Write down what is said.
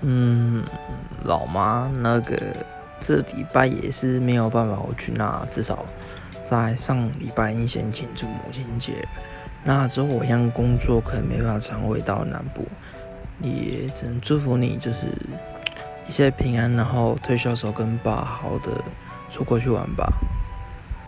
嗯，老妈，那个这礼拜也是没有办法回去，那至少在上礼拜已先庆祝母亲节。那之后我一样工作，可能没办法常回到南部，也只能祝福你，就是一切平安，然后退休的时候跟爸好好的出国去玩吧。